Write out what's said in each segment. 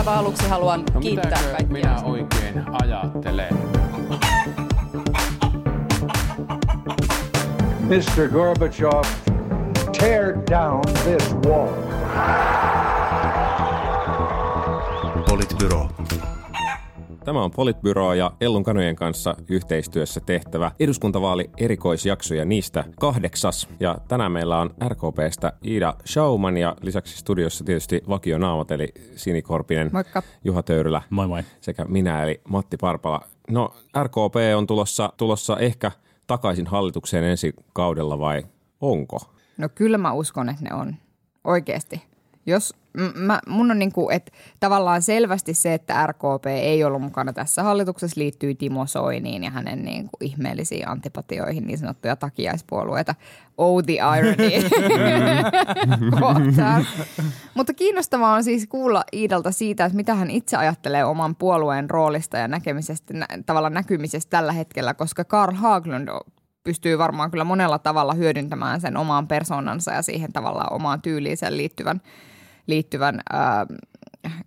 aivan aluksi haluan No kiittää mitäkö kaikkia. minä oikein ajattelen? Mr. Gorbachev, tear down this wall. Politbyro. Tämä on Politbyro ja Ellun Kanojen kanssa yhteistyössä tehtävä eduskuntavaali erikoisjakso ja niistä kahdeksas. Ja tänään meillä on RKPstä Iida Schauman ja lisäksi studiossa tietysti vakionaamat eli Sini Korpinen, Moikka. Juha Töyrylä Moi moi. sekä minä eli Matti Parpala. No RKP on tulossa, tulossa ehkä takaisin hallitukseen ensi kaudella vai onko? No kyllä mä uskon, että ne on. Oikeasti. Jos, mä, mun on niin kuin, että tavallaan selvästi se, että RKP ei ollut mukana tässä hallituksessa liittyy Timo Soiniin ja hänen niin kuin ihmeellisiin antipatioihin, niin sanottuja takiaispuolueita. Oh the irony. Mutta kiinnostavaa on siis kuulla Iidalta siitä, että mitä hän itse ajattelee oman puolueen roolista ja näkemisestä, nä, tavallaan näkymisestä tällä hetkellä, koska Karl Haglund pystyy varmaan kyllä monella tavalla hyödyntämään sen omaan persoonansa ja siihen tavallaan omaan tyyliin liittyvän, liittyvän ää,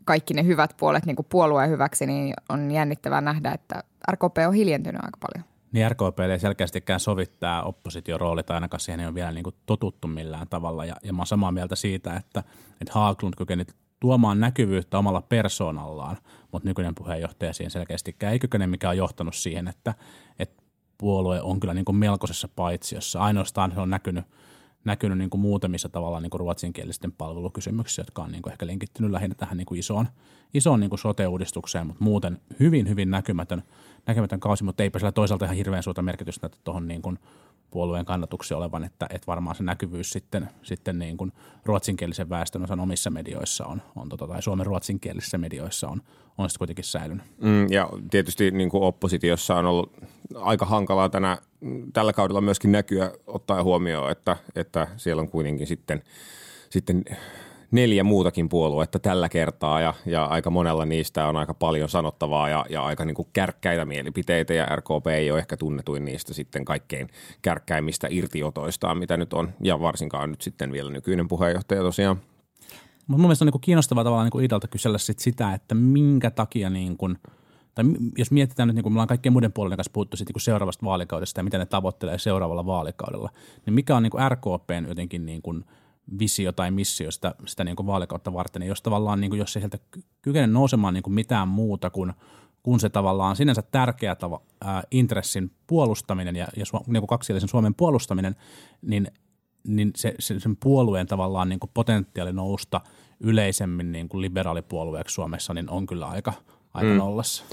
kaikki ne hyvät puolet niin kuin puolueen hyväksi, niin on jännittävää nähdä, että RKP on hiljentynyt aika paljon. Niin RKP ei selkeästikään sovittaa oppositiorooli tai ainakaan siihen ei ole vielä niin kuin totuttu millään tavalla. Ja, ja mä oon samaa mieltä siitä, että, että Haaglund kykeni tuomaan näkyvyyttä omalla persoonallaan, mutta nykyinen puheenjohtaja siihen selkeästikään ei kykene, mikä on johtanut siihen, että, että puolue on kyllä niin kuin melkoisessa paitsiossa. Ainoastaan se on näkynyt, näkynyt niin kuin muutamissa tavallaan niin kuin ruotsinkielisten palvelukysymyksissä, jotka on niin kuin ehkä linkittynyt lähinnä tähän niin kuin isoon, isoon niin kuin sote-uudistukseen, mutta muuten hyvin, hyvin näkymätön, näkymätön kausi, mutta eipä sillä toisaalta ihan hirveän suurta merkitystä tuohon niin kuin puolueen kannatukseen olevan, että, että varmaan se näkyvyys sitten, sitten niin kuin ruotsinkielisen väestön osan omissa medioissa on, on tota, tai suomen ruotsinkielisissä medioissa on, on sitten kuitenkin säilynyt. Mm, ja tietysti niin kuin oppositiossa on ollut aika hankalaa tänä, tällä kaudella myöskin näkyä ottaa huomioon, että, että siellä on kuitenkin sitten, sitten neljä muutakin puoluetta tällä kertaa ja, ja aika monella niistä on aika paljon sanottavaa ja, ja aika niin kuin kärkkäitä mielipiteitä ja RKP ei ole ehkä tunnetuin niistä sitten kaikkein kärkkäimmistä irtiotoistaan, mitä nyt on ja varsinkaan nyt sitten vielä nykyinen puheenjohtaja tosiaan. Mun mielestä on niin kiinnostavaa tavallaan niin Idalta kysellä sit sitä, että minkä takia niin kuin, tai jos mietitään nyt, niin kuin me ollaan kaikkien muiden puolien kanssa puhuttu sit niin seuraavasta vaalikaudesta ja mitä ne tavoittelee seuraavalla vaalikaudella, niin mikä on niin kuin RKPn jotenkin niin kuin visio tai missio sitä, sitä niin kuin vaalikautta varten, niin jos tavallaan, niin kuin, jos ei sieltä ky- kykene nousemaan niin kuin mitään muuta kuin, kuin se tavallaan sinänsä tärkeä tava, ää, intressin puolustaminen ja, ja niin kuin kaksielisen Suomen puolustaminen, niin niin se, se, sen puolueen tavallaan niin kuin potentiaali nousta yleisemmin niin kuin liberaalipuolueeksi Suomessa, niin on kyllä aika, aika mm. nollassa.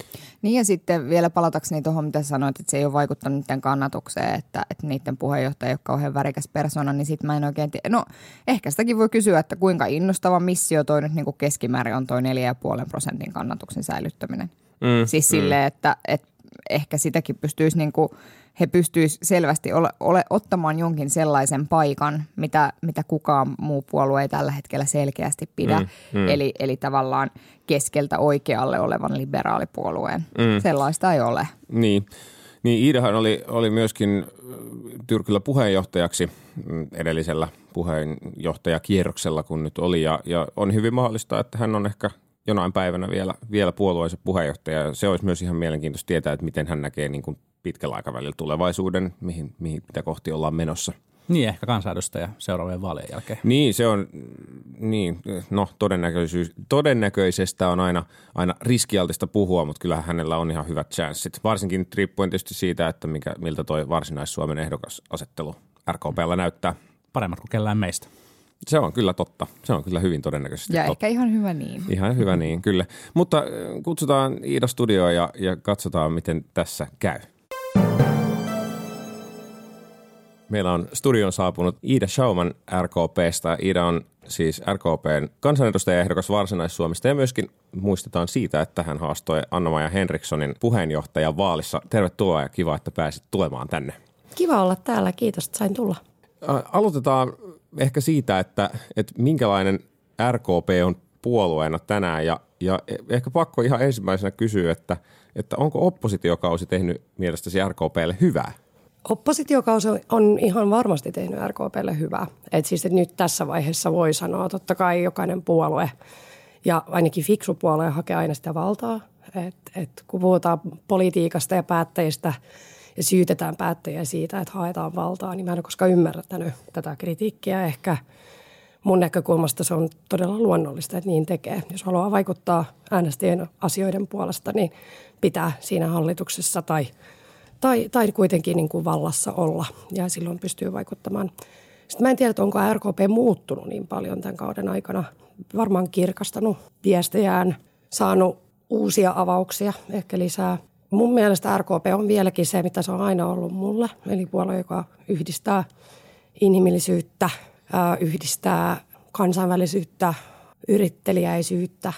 Niin ja sitten vielä palatakseni tuohon, mitä sanoit, että se ei ole vaikuttanut niiden kannatukseen, että, että niiden puheenjohtaja ei ole kauhean värikäs persona, niin sitten mä en oikein tiedä. No ehkä sitäkin voi kysyä, että kuinka innostava missio toi nyt niin kuin keskimäärin on toi 4,5 prosentin kannatuksen säilyttäminen. Mm, siis mm. silleen, että, että ehkä sitäkin pystyisi niin kuin, he pystyisivät selvästi ole, ole, ottamaan jonkin sellaisen paikan, mitä, mitä kukaan muu puolue ei tällä hetkellä selkeästi pidä. Mm, mm. Eli, eli tavallaan keskeltä oikealle olevan liberaalipuolueen. Mm. Sellaista ei ole. Niin. Niin Iidahan oli, oli myöskin Tyrkyllä puheenjohtajaksi mm, edellisellä puheenjohtajakierroksella, kun nyt oli. Ja, ja on hyvin mahdollista, että hän on ehkä jonain päivänä vielä, vielä puolueensa puheenjohtaja. Se olisi myös ihan mielenkiintoista tietää, että miten hän näkee niin kuin pitkällä aikavälillä tulevaisuuden, mihin, mihin, mitä kohti ollaan menossa. Niin, ehkä kansanedustaja seuraavien vaalien jälkeen. Niin, se on, niin, no todennäköisyys, todennäköisestä on aina, aina riskialtista puhua, mutta kyllähän hänellä on ihan hyvät chanssit. Varsinkin nyt riippuen tietysti siitä, että mikä, miltä toi varsinais-Suomen ehdokasasettelu RKPllä näyttää. Paremmat kuin kellään meistä. Se on kyllä totta. Se on kyllä hyvin todennäköisesti Ja totta. ehkä ihan hyvä niin. Ihan hyvä niin, kyllä. Mutta äh, kutsutaan Iida studioon ja, ja katsotaan, miten tässä käy. Meillä on studion saapunut Iida Schauman RKPstä. Iida on siis RKPn kansanedustajaehdokas Varsinais-Suomesta ja myöskin muistetaan siitä, että hän haastoi Anna-Maja Henrikssonin puheenjohtajan vaalissa. Tervetuloa ja kiva, että pääsit tulemaan tänne. Kiva olla täällä, kiitos, että sain tulla. Aloitetaan ehkä siitä, että, että minkälainen RKP on puolueena tänään ja, ja ehkä pakko ihan ensimmäisenä kysyä, että, että onko oppositiokausi tehnyt mielestäsi RKPlle hyvää? Oppositiokausi on ihan varmasti tehnyt RKPlle hyvää. Et siis että nyt tässä vaiheessa voi sanoa, totta kai jokainen puolue Ja ainakin fiksu puolue hakee aina sitä valtaa. Et, et kun puhutaan politiikasta ja päättäjistä ja syytetään päättäjiä siitä, että haetaan valtaa, niin mä en ole koskaan ymmärtänyt tätä kritiikkiä. Ehkä mun näkökulmasta se on todella luonnollista, että niin tekee. Jos haluaa vaikuttaa äänestäjien asioiden puolesta, niin pitää siinä hallituksessa tai, tai, tai kuitenkin niin kuin vallassa olla ja silloin pystyy vaikuttamaan. Sitten mä en tiedä, onko RKP muuttunut niin paljon tämän kauden aikana. Varmaan kirkastanut viestejään, saanut uusia avauksia, ehkä lisää. Mun mielestä RKP on vieläkin se, mitä se on aina ollut mulle, eli puolue, joka yhdistää inhimillisyyttä, yhdistää kansainvälisyyttä, yrittelijäisyyttä,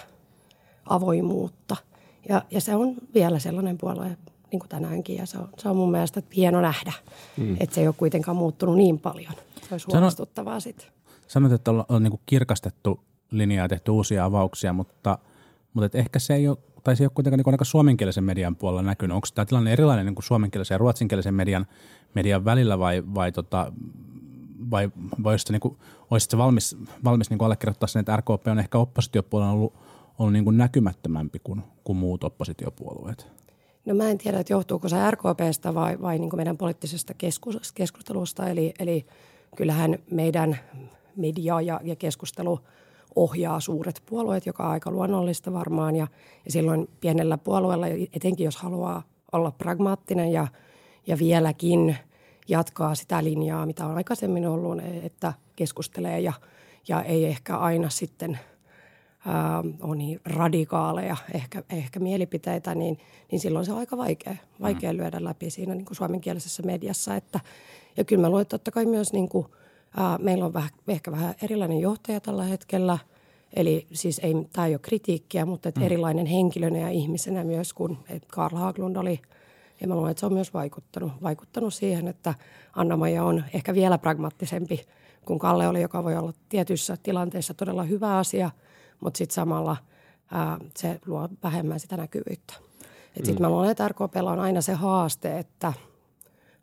avoimuutta. Ja, ja se on vielä sellainen puolue, niin kuin tänäänkin, ja se on, se on mun mielestä hieno nähdä, mm. että se ei ole kuitenkaan muuttunut niin paljon. Se olisi huolestuttavaa sitten. Sanoit, että on, on niin kirkastettu linjaa ja tehty uusia avauksia, mutta, mutta et ehkä se ei ole, tai se ei ole kuitenkaan niin aika suomenkielisen median puolella näkynyt. Onko tämä tilanne erilainen niin kuin suomenkielisen ja ruotsinkielisen median, median välillä vai, vai, tota, vai, vai olisit, niin kuin, olisit valmis, valmis niin kuin allekirjoittaa sen, että RKP on ehkä oppositiopuolella ollut, ollut niin kuin näkymättömämpi kuin, kuin muut oppositiopuolueet? No mä en tiedä, että johtuuko se RKPstä vai, vai niin meidän poliittisesta keskustelusta. Eli, eli kyllähän meidän media ja, ja keskustelu ohjaa suuret puolueet, joka on aika luonnollista varmaan. Ja, ja silloin pienellä puolueella, etenkin jos haluaa olla pragmaattinen ja, ja vieläkin jatkaa sitä linjaa, mitä on aikaisemmin ollut, että keskustelee ja, ja ei ehkä aina sitten – on niin radikaaleja ehkä, ehkä mielipiteitä, niin, niin silloin se on aika vaikea, vaikea mm. lyödä läpi siinä niin kuin suomenkielisessä mediassa. Että, ja kyllä mä luulen, että totta kai myös niin kuin, ää, meillä on vähän, ehkä vähän erilainen johtaja tällä hetkellä. Eli siis ei, tämä ei ole kritiikkiä, mutta että mm. erilainen henkilönä ja ihmisenä myös, kun Karl Haglund oli – ja mä luulen, että se on myös vaikuttanut, vaikuttanut siihen, että Anna-Maja on ehkä vielä pragmaattisempi kuin Kalle oli, joka voi olla tietyissä tilanteissa todella hyvä asia – mutta sitten samalla ää, se luo vähemmän sitä näkyvyyttä. Sitten mm. mä luulen, että RKPlla on aina se haaste, että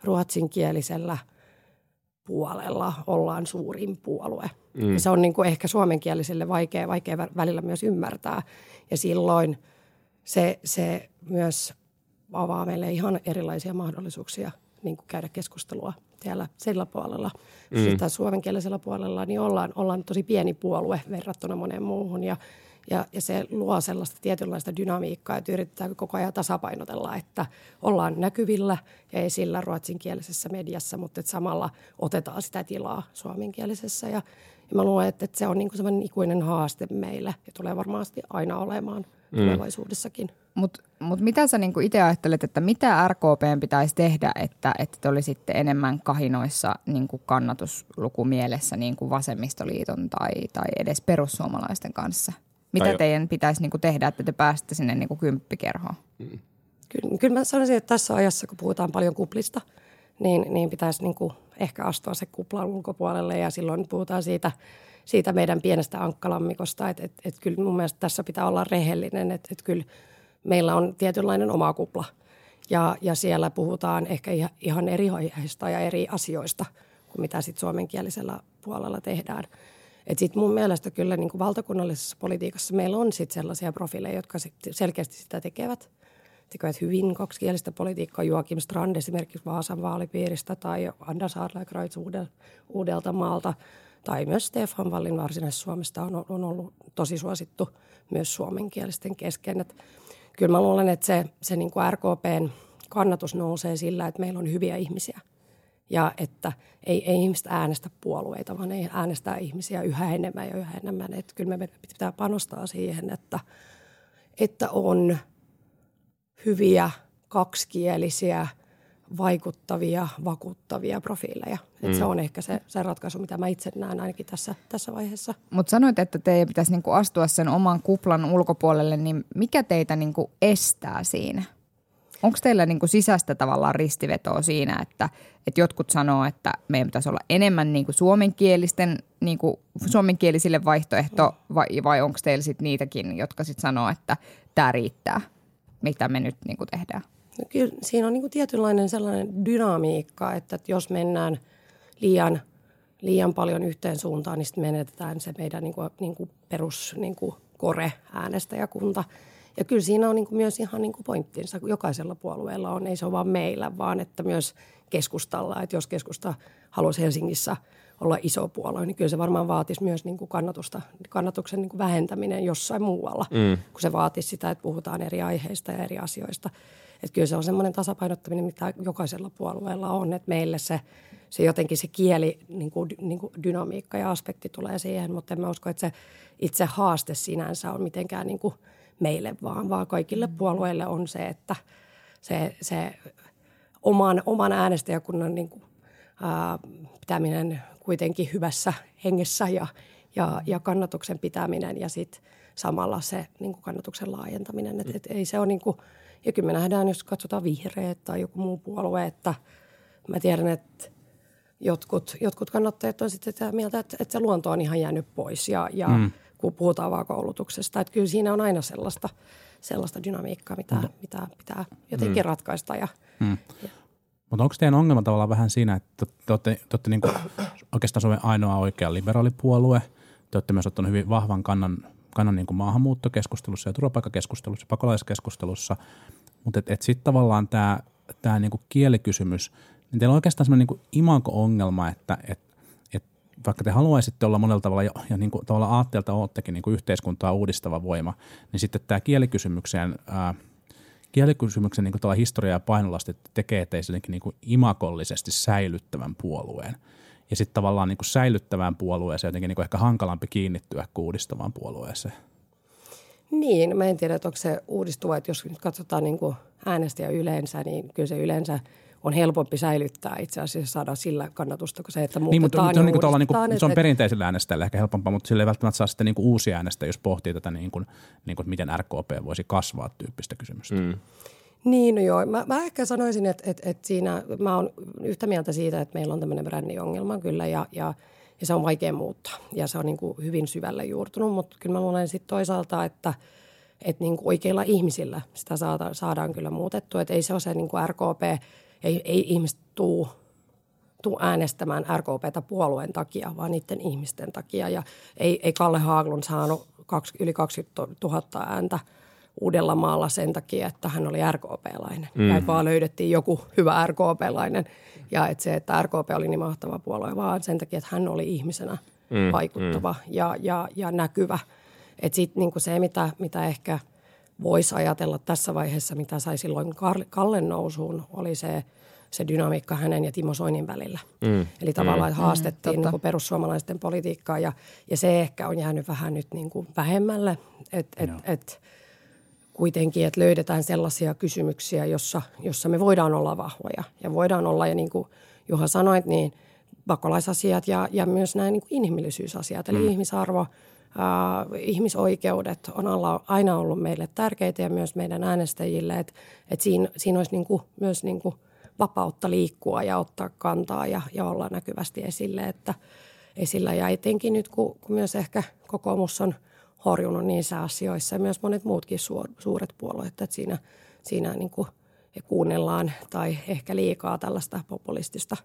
ruotsinkielisellä puolella ollaan suurin puolue. Mm. Ja se on niin kuin ehkä suomenkieliselle vaikea, vaikea välillä myös ymmärtää. Ja silloin se, se myös avaa meille ihan erilaisia mahdollisuuksia niin kuin käydä keskustelua siellä sillä puolella. Mm. Sitten suomenkielisellä puolella niin ollaan, ollaan tosi pieni puolue verrattuna moneen muuhun ja, ja, ja se luo sellaista tietynlaista dynamiikkaa, että yritetään koko ajan tasapainotella, että ollaan näkyvillä ja esillä ruotsinkielisessä mediassa, mutta että samalla otetaan sitä tilaa suomenkielisessä ja, ja mä luulen, että, että se on niin kuin ikuinen haaste meille ja tulee varmasti aina olemaan mm. tulevaisuudessakin. Mutta mut mitä sä niinku itse ajattelet, että mitä RKP pitäisi tehdä, että, että te olisitte enemmän kahinoissa niinku kannatuslukumielessä niin kuin vasemmistoliiton tai, tai edes perussuomalaisten kanssa? Mitä tai teidän pitäisi niinku tehdä, että te pääsette sinne niinku kymppikerhoon? Mm. Kyllä, kyllä mä sanoisin, että tässä ajassa, kun puhutaan paljon kuplista, niin, niin pitäisi niinku ehkä astua se kuplan ulkopuolelle ja silloin puhutaan siitä – siitä meidän pienestä ankkalammikosta. Että et, et kyllä mun mielestä tässä pitää olla rehellinen, että et kyllä meillä on tietynlainen oma kupla. Ja, ja siellä puhutaan ehkä ihan eri aiheista ja eri asioista kuin mitä sitten suomenkielisellä puolella tehdään. Sitten mun mielestä kyllä niin kuin valtakunnallisessa politiikassa meillä on sitten sellaisia profiileja, jotka sit selkeästi sitä tekevät. Tekevät hyvin kaksikielistä politiikkaa. Joakim Strand esimerkiksi Vaasan vaalipiiristä tai Anders Adlercreutz uudelta maalta – tai myös Stefan Wallin Varsinais-Suomesta on, on ollut tosi suosittu myös suomenkielisten kesken. Et kyllä mä luulen, että se, se niin kuin RKPn kannatus nousee sillä, että meillä on hyviä ihmisiä. Ja että ei, ei ihmiset äänestä puolueita, vaan ei äänestää ihmisiä yhä enemmän ja yhä enemmän. Että kyllä me pitää panostaa siihen, että, että on hyviä kaksikielisiä – vaikuttavia, vakuuttavia profiileja. Mm. se on ehkä se, se ratkaisu, mitä mä itse näen ainakin tässä, tässä vaiheessa. Mutta sanoit, että teidän pitäisi niinku astua sen oman kuplan ulkopuolelle, niin mikä teitä niinku estää siinä? Onko teillä niinku sisäistä tavallaan ristivetoa siinä, että, että jotkut sanoo, että meidän pitäisi olla enemmän niinku suomenkielisten, niinku suomenkielisille vaihtoehto, vai, vai onko teillä sit niitäkin, jotka sitten sanoo, että tämä riittää, mitä me nyt niinku tehdään? No kyllä siinä on niin kuin tietynlainen sellainen dynamiikka, että jos mennään liian, liian paljon yhteen suuntaan, niin sitten menetetään se meidän niin kuin, niin kuin perus niin kuin kore äänestäjäkunta. Ja kyllä siinä on niin kuin myös ihan niin kuin pointtinsa, jokaisella puolueella on, ei se ole vaan meillä, vaan että myös keskustalla, että jos keskusta haluaisi Helsingissä olla iso puolue, niin kyllä se varmaan vaatisi myös niin kuin kannatusta, kannatuksen niin kuin vähentäminen jossain muualla, mm. kun se vaatisi sitä, että puhutaan eri aiheista ja eri asioista. Että kyllä se on semmoinen tasapainottaminen, mitä jokaisella puolueella on, että meille se, se jotenkin se kieli, niin kuin, niin kuin dynamiikka ja aspekti tulee siihen, mutta en mä usko, että se itse haaste sinänsä on mitenkään niin kuin meille vaan, vaan kaikille puolueille on se, että se, se oman, oman äänestäjäkunnan niin kuin, ää, pitäminen kuitenkin hyvässä hengessä ja, ja, ja kannatuksen pitäminen ja sitten samalla se niin kuin kannatuksen laajentaminen. Et, et ei se ole niin kuin, ja kyllä me nähdään, jos katsotaan vihreät tai joku muu puolue, että mä tiedän, että jotkut, jotkut kannattajat on sitten sitä mieltä, että, että se luonto on ihan jäänyt pois ja, ja mm. kun puhutaan vaan koulutuksesta. Että kyllä siinä on aina sellaista, sellaista dynamiikkaa, mitä, mm. mitä pitää jotenkin mm. ratkaista. Ja, mm. ja mutta onko teidän ongelma tavallaan vähän siinä, että te olette, te olette niin oikeastaan Suomen ainoa oikea liberaalipuolue. Te olette myös ottanut hyvin vahvan kannan, kannan niin maahanmuuttokeskustelussa ja turvapaikkakeskustelussa ja pakolaiskeskustelussa. Mutta et, et sitten tavallaan tämä tää niin kielikysymys, niin teillä on oikeastaan sellainen niin imanko-ongelma, että et, et vaikka te haluaisitte olla monella tavalla ja niin kuin, tavallaan aatteelta olettekin niin yhteiskuntaa uudistava voima, niin sitten tämä kielikysymykseen ää, – kielikysymyksen niin kuin historia ja painolasti tekee teistä niin kuin imakollisesti säilyttävän puolueen. Ja sitten tavallaan niin kuin säilyttävään puolueeseen jotenkin niin kuin ehkä hankalampi kiinnittyä kuin uudistavaan puolueeseen. Niin, mä en tiedä, että onko se uudistuva, että jos nyt katsotaan niin kuin äänestäjä yleensä, niin kyllä se yleensä – on helpompi säilyttää itse asiassa saada sillä kannatusta kuin se, että muutetaan niin, mutta, mutta on, niin kuin, niin kuin, se on perinteisellä äänestäjällä ehkä helpompaa, mutta sillä ei välttämättä saa sitten niin kuin uusia äänestäjiä, jos pohtii tätä, niin kuin, niin kuin, miten RKP voisi kasvaa tyyppistä kysymystä. Mm. Niin, no joo. Mä, mä ehkä sanoisin, että, että, että siinä mä oon yhtä mieltä siitä, että meillä on tämmöinen brändiongelma kyllä ja, ja, ja se on vaikea muuttaa. Ja se on niin kuin hyvin syvälle juurtunut, mutta kyllä mä luulen sitten toisaalta, että, että niin kuin oikeilla ihmisillä sitä saada, saadaan kyllä muutettua. Että ei se ole se niin kuin RKP – ei, ei ihmiset tuu, tuu äänestämään RKPtä puolueen takia, vaan niiden ihmisten takia. Ja ei, ei Kalle Haaglund saanut kaksi, yli 20 000 ääntä Uudellamaalla sen takia, että hän oli RKP-lainen. Mm. Ja vaan löydettiin joku hyvä RKP-lainen. Ja että se, että RKP oli niin mahtava puolue, vaan sen takia, että hän oli ihmisenä mm. vaikuttava mm. Ja, ja, ja näkyvä. Että sitten niinku se, mitä, mitä ehkä – voisi ajatella tässä vaiheessa, mitä sai silloin Kallen nousuun, oli se, se dynamiikka hänen ja Timo Soinin välillä. Mm. Eli tavallaan mm. haastettiin mm, niin kuin perussuomalaisten politiikkaa ja, ja se ehkä on jäänyt vähän nyt niin kuin vähemmälle, että et, et, kuitenkin, että löydetään sellaisia kysymyksiä, jossa, jossa me voidaan olla vahvoja ja voidaan olla, ja niin kuin Juha sanoit, niin pakolaisasiat ja, ja myös nämä niin kuin inhimillisyysasiat, eli mm. ihmisarvo – äh, ihmisoikeudet on alla, aina ollut meille tärkeitä ja myös meidän äänestäjille, että et siinä, siinä olisi niin kuin, myös niin kuin vapautta liikkua ja ottaa kantaa ja, ja olla näkyvästi esille, että esillä. Ja etenkin nyt, kun, kun myös ehkä kokoomus on horjunut niissä asioissa ja myös monet muutkin suor, suuret puolueet, että siinä, siinä niin kuin kuunnellaan tai ehkä liikaa tällaista populistista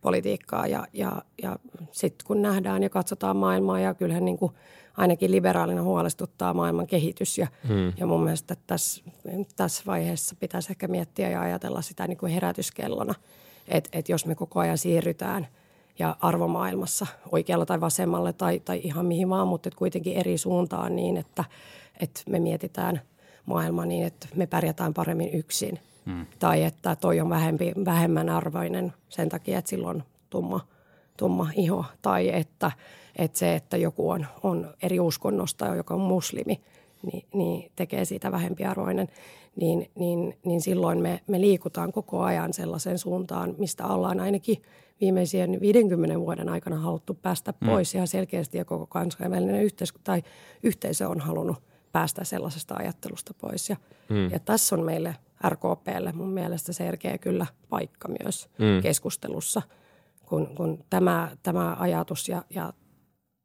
politiikkaa ja, ja, ja sitten kun nähdään ja katsotaan maailmaa ja kyllähän niin kuin ainakin liberaalina huolestuttaa maailman kehitys. Ja, hmm. ja mun mielestä tässä, tässä vaiheessa pitäisi ehkä miettiä ja ajatella sitä niin kuin herätyskellona, että et jos me koko ajan siirrytään ja arvomaailmassa oikealla tai vasemmalle tai, tai ihan mihin vaan, mutta kuitenkin eri suuntaan niin, että, että me mietitään maailma niin, että me pärjätään paremmin yksin. Hmm. Tai että toi on vähempi, vähemmän arvoinen sen takia, että silloin tumma, tumma iho. Tai että että se, että joku on, on eri uskonnosta, joka on muslimi, niin, niin tekee siitä vähempiarvoinen, niin, niin, niin silloin me, me liikutaan koko ajan sellaiseen suuntaan, mistä ollaan ainakin viimeisien 50 vuoden aikana haluttu päästä mm. pois mm. ihan selkeästi ja koko kansainvälinen yhteisö, tai yhteisö on halunnut päästä sellaisesta ajattelusta pois. Ja, mm. ja tässä on meille RKPlle mun mielestä selkeä kyllä paikka myös mm. keskustelussa, kun, kun tämä, tämä ajatus ja, ja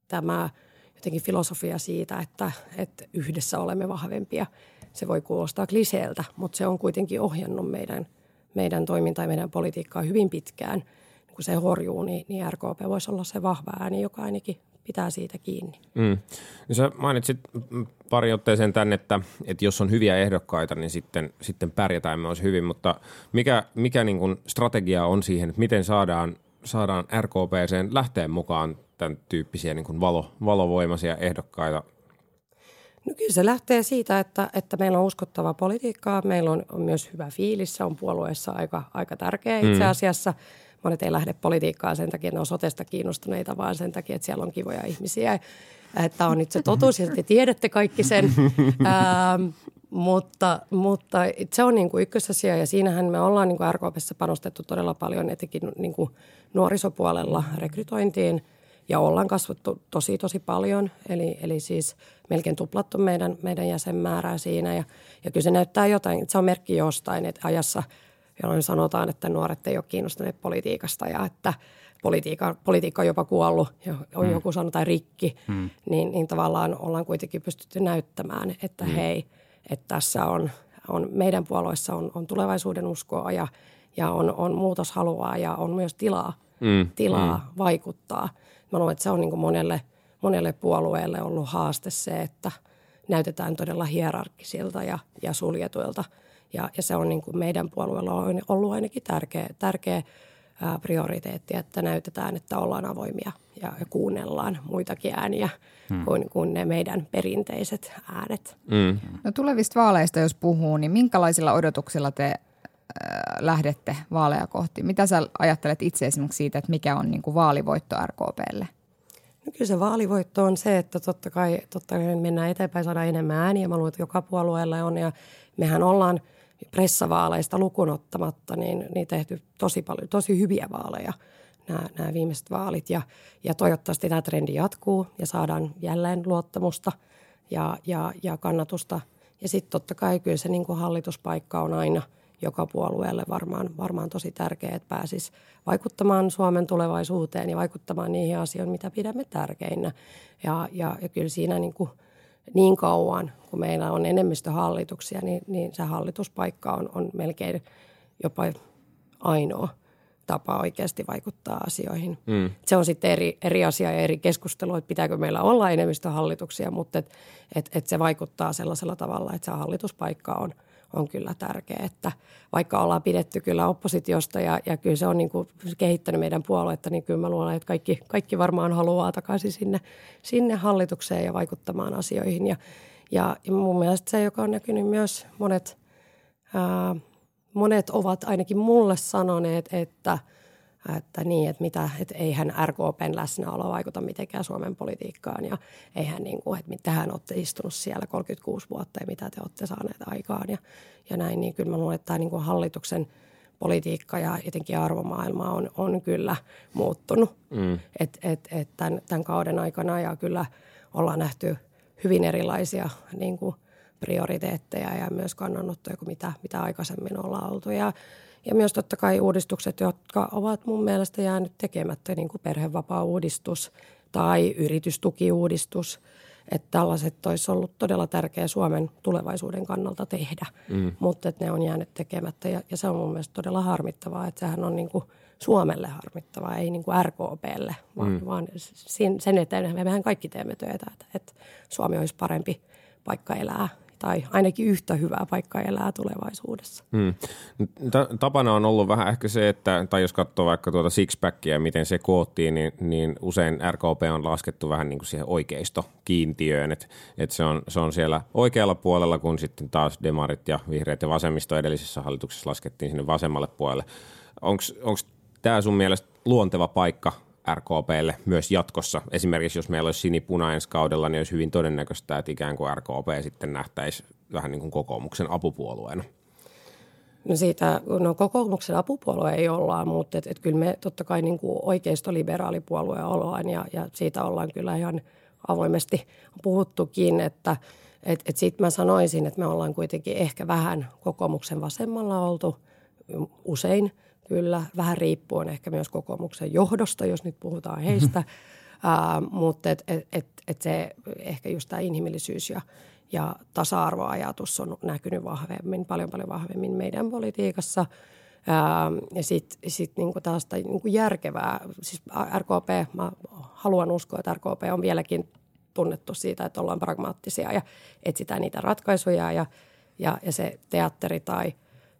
tämä jotenkin filosofia siitä, että, että yhdessä olemme vahvempia. Se voi kuulostaa kliseeltä, mutta se on kuitenkin ohjannut meidän, meidän toimintaa ja meidän politiikkaa hyvin pitkään. Kun se horjuu, niin, niin RKP voisi olla se vahva ääni, joka ainakin pitää siitä kiinni. Mm. No sä mainitsit pari otteeseen tänne, että, että jos on hyviä ehdokkaita, niin sitten, sitten pärjätään myös hyvin, mutta mikä, mikä niin kuin strategia on siihen, että miten saadaan, saadaan RKPCen lähteen mukaan tämän tyyppisiä niin kuin valo, valovoimaisia ehdokkaita No kyllä se lähtee siitä, että, että meillä on uskottavaa politiikkaa, meillä on, on myös hyvä fiilis, se on puolueessa aika, aika tärkeä itse mm. asiassa. Mm. Monet ei lähde politiikkaan sen takia, että ne on sotesta kiinnostuneita, vaan sen takia, että siellä on kivoja ihmisiä. Että on nyt se totuus ja te tiedätte kaikki sen. Ähm, mutta, mutta se on niin kuin ykkösasia ja siinähän me ollaan niin kuin RKPssä panostettu todella paljon etenkin niin kuin nuorisopuolella rekrytointiin – ja ollaan kasvattu tosi tosi paljon. Eli, eli siis melkein tuplattu meidän, meidän jäsenmäärää siinä ja, ja kyllä se näyttää jotain, se on merkki jostain, että ajassa, jolloin sanotaan, että nuoret ei ole kiinnostuneet politiikasta ja että politiikka, politiikka on jopa kuollut ja on hmm. joku sanotaan rikki, hmm. niin, niin tavallaan ollaan kuitenkin pystytty näyttämään, että hmm. hei, että tässä on, on meidän puolueessa on, on tulevaisuuden uskoa ja, ja on, on muutoshalua ja on myös tilaa, hmm. tilaa hmm. vaikuttaa – Mä luulen, että se on niin monelle, monelle puolueelle ollut haaste se, että näytetään todella hierarkkisilta ja, ja suljetuilta. Ja, ja se on niin kuin meidän puolueella on ollut ainakin tärkeä, tärkeä ää, prioriteetti, että näytetään, että ollaan avoimia ja, ja kuunnellaan muitakin ääniä hmm. kuin, kuin ne meidän perinteiset äänet. Hmm. No tulevista vaaleista jos puhuu, niin minkälaisilla odotuksilla te lähdette vaaleja kohti? Mitä sä ajattelet itse esimerkiksi siitä, että mikä on niin kuin vaalivoitto RKPlle? No kyllä se vaalivoitto on se, että totta kai, totta kai mennään eteenpäin, saadaan enemmän ääniä. Mä luulen, että joka puolueella on ja mehän ollaan pressavaaleista lukunottamatta niin, niin tehty tosi paljon, tosi hyviä vaaleja nämä, nämä viimeiset vaalit. Ja, ja toivottavasti tämä trendi jatkuu ja saadaan jälleen luottamusta ja, ja, ja kannatusta. Ja sitten totta kai kyllä se niin kuin hallituspaikka on aina – joka puolueelle varmaan, varmaan tosi tärkeää, että pääsisi vaikuttamaan Suomen tulevaisuuteen ja vaikuttamaan niihin asioihin, mitä pidämme tärkeinä. Ja, ja, ja kyllä siinä niin, kuin niin kauan, kun meillä on enemmistöhallituksia, niin, niin se hallituspaikka on, on melkein jopa ainoa tapa oikeasti vaikuttaa asioihin. Mm. Se on sitten eri, eri asia ja eri keskustelu, että pitääkö meillä olla enemmistöhallituksia, mutta et, et, et se vaikuttaa sellaisella tavalla, että se hallituspaikka on – on kyllä tärkeä. Että vaikka ollaan pidetty kyllä oppositiosta ja, ja kyllä se on niin kuin kehittänyt meidän puoluetta, niin kyllä mä luulen, että kaikki, kaikki varmaan haluaa takaisin sinne, sinne hallitukseen ja vaikuttamaan asioihin. Ja, ja, mun mielestä se, joka on näkynyt myös monet, ää, monet ovat ainakin mulle sanoneet, että – että niin, että, mitä, että eihän RKPn läsnäolo vaikuta mitenkään Suomen politiikkaan ja eihän niin kuin, että tähän olette istunut siellä 36 vuotta ja mitä te olette saaneet aikaan ja, ja näin, niin kyllä mä luulen, että tämä niin kuin hallituksen politiikka ja etenkin arvomaailma on, on kyllä muuttunut mm. et, et, et tämän, tämän kauden aikana ja kyllä ollaan nähty hyvin erilaisia niin kuin prioriteetteja ja myös kannanottoja kuin mitä, mitä aikaisemmin ollaan oltu ja ja myös totta kai uudistukset, jotka ovat mun mielestä jäänyt tekemättä, niin kuin perhevapaa-uudistus tai yritystukiuudistus. Että tällaiset olisi ollut todella tärkeä Suomen tulevaisuuden kannalta tehdä, mm. mutta että ne on jäänyt tekemättä. Ja, ja se on mun mielestä todella harmittavaa, että sehän on niin kuin Suomelle harmittavaa, ei niin kuin RKPlle, vaan, mm. vaan sen eteen mehän kaikki teemme töitä, että, että Suomi olisi parempi paikka elää tai ainakin yhtä hyvää paikkaa elää tulevaisuudessa. Hmm. Tapana on ollut vähän ehkä se, että, tai jos katsoo vaikka tuota sixpackia, miten se koottiin, niin, niin usein RKP on laskettu vähän niin kuin siihen oikeistokiintiöön, että, että se, on, se on siellä oikealla puolella, kun sitten taas demarit ja vihreät ja vasemmisto edellisessä hallituksessa laskettiin sinne vasemmalle puolelle. Onko tämä sun mielestä luonteva paikka RKPlle myös jatkossa. Esimerkiksi jos meillä olisi sinipuna ensi kaudella, niin olisi hyvin todennäköistä, että ikään kuin RKP sitten nähtäisi vähän niin kuin kokoomuksen apupuolueena. No siitä, no kokoomuksen apupuolue ei olla, mutta et, et kyllä me totta kai niin kuin oikeistoliberaalipuolue ollaan ja, ja siitä ollaan kyllä ihan avoimesti puhuttukin, että et, et siitä mä sanoisin, että me ollaan kuitenkin ehkä vähän kokoomuksen vasemmalla oltu usein – kyllä, vähän riippuen ehkä myös kokoomuksen johdosta, jos nyt puhutaan heistä. uh, mutta et, et, et, et se ehkä just tämä inhimillisyys ja, ja tasa-arvoajatus on näkynyt vahvemmin, paljon paljon vahvemmin meidän politiikassa. Ää, ja sitten sit niinku tällaista niinku järkevää, siis RKP, mä haluan uskoa, että RKP on vieläkin tunnettu siitä, että ollaan pragmaattisia ja etsitään niitä ratkaisuja ja, ja, ja se teatteri tai,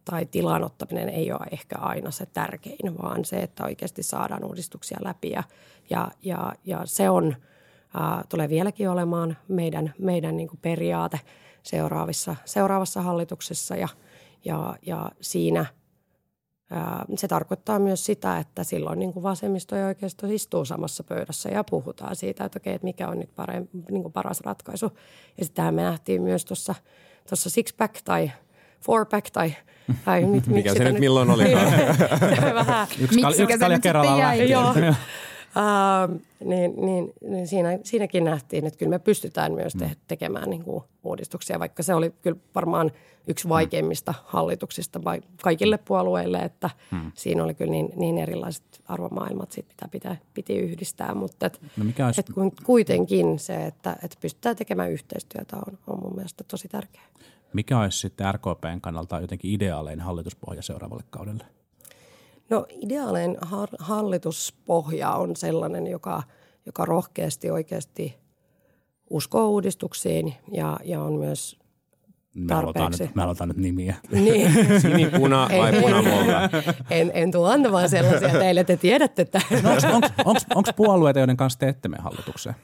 tai tilanottaminen ei ole ehkä aina se tärkein, vaan se, että oikeasti saadaan uudistuksia läpi ja, ja, ja, ja se on, ää, tulee vieläkin olemaan meidän, meidän niin periaate seuraavissa, seuraavassa hallituksessa ja, ja, ja siinä – se tarkoittaa myös sitä, että silloin niin kuin vasemmisto ja oikeisto istuu samassa pöydässä ja puhutaan siitä, että okei, että mikä on nyt parempi, niin paras ratkaisu. Ja sitähän me nähtiin myös tuossa, tuossa six-pack tai four-pack tai, tai mit, mikä se nyt milloin oli? vähän. Yksi, kal- yksi kalja kerrallaan lähti. Joo. Uh, niin, niin, niin siinä, siinäkin nähtiin, että kyllä me pystytään myös te- tekemään niin kuin uudistuksia, vaikka se oli kyllä varmaan yksi vaikeimmista hallituksista vai kaikille puolueille, että hmm. siinä oli kyllä niin, niin erilaiset arvomaailmat, sit, mitä pitää, piti yhdistää, mutta et, no mikä olisi... et kuitenkin se, että, että pystytään tekemään yhteistyötä on, on mun mielestä tosi tärkeää. Mikä olisi sitten RKPn kannalta jotenkin ideaalein hallituspohja seuraavalle kaudelle? No ideaalinen hallituspohja on sellainen, joka, joka rohkeasti oikeasti uskoo uudistuksiin ja, ja on myös Mä aloitan, nyt, mä aloitan nyt nimiä. Niin. Sinipuna vai punamolta? En, en tule antamaan sellaisia teille, te tiedätte, että... No Onko puolueita, joiden kanssa te ette mene hallitukseen?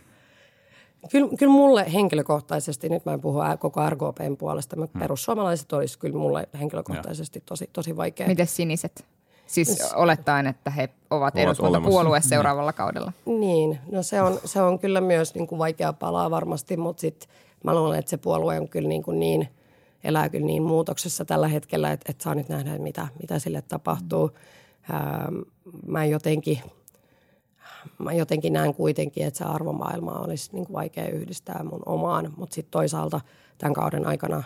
Kyllä, kyllä mulle henkilökohtaisesti, nyt mä en puhu koko RKPn puolesta, mutta hmm. perussuomalaiset olisi kyllä mulle henkilökohtaisesti tosi, tosi vaikea. Miten siniset? Siis olettaen, että he ovat eduskuntapuolue seuraavalla kaudella. Niin, no se on, se on kyllä myös niin kuin vaikea palaa varmasti, mutta sitten mä luulen, että se puolue on kyllä niin, kuin niin elää kyllä niin muutoksessa tällä hetkellä, että, että saa nyt nähdä, mitä, mitä sille tapahtuu. Mm. Ähm, mä jotenkin, mä jotenkin näen kuitenkin, että se arvomaailma olisi niin kuin vaikea yhdistää mun omaan, mutta sitten toisaalta tämän kauden aikana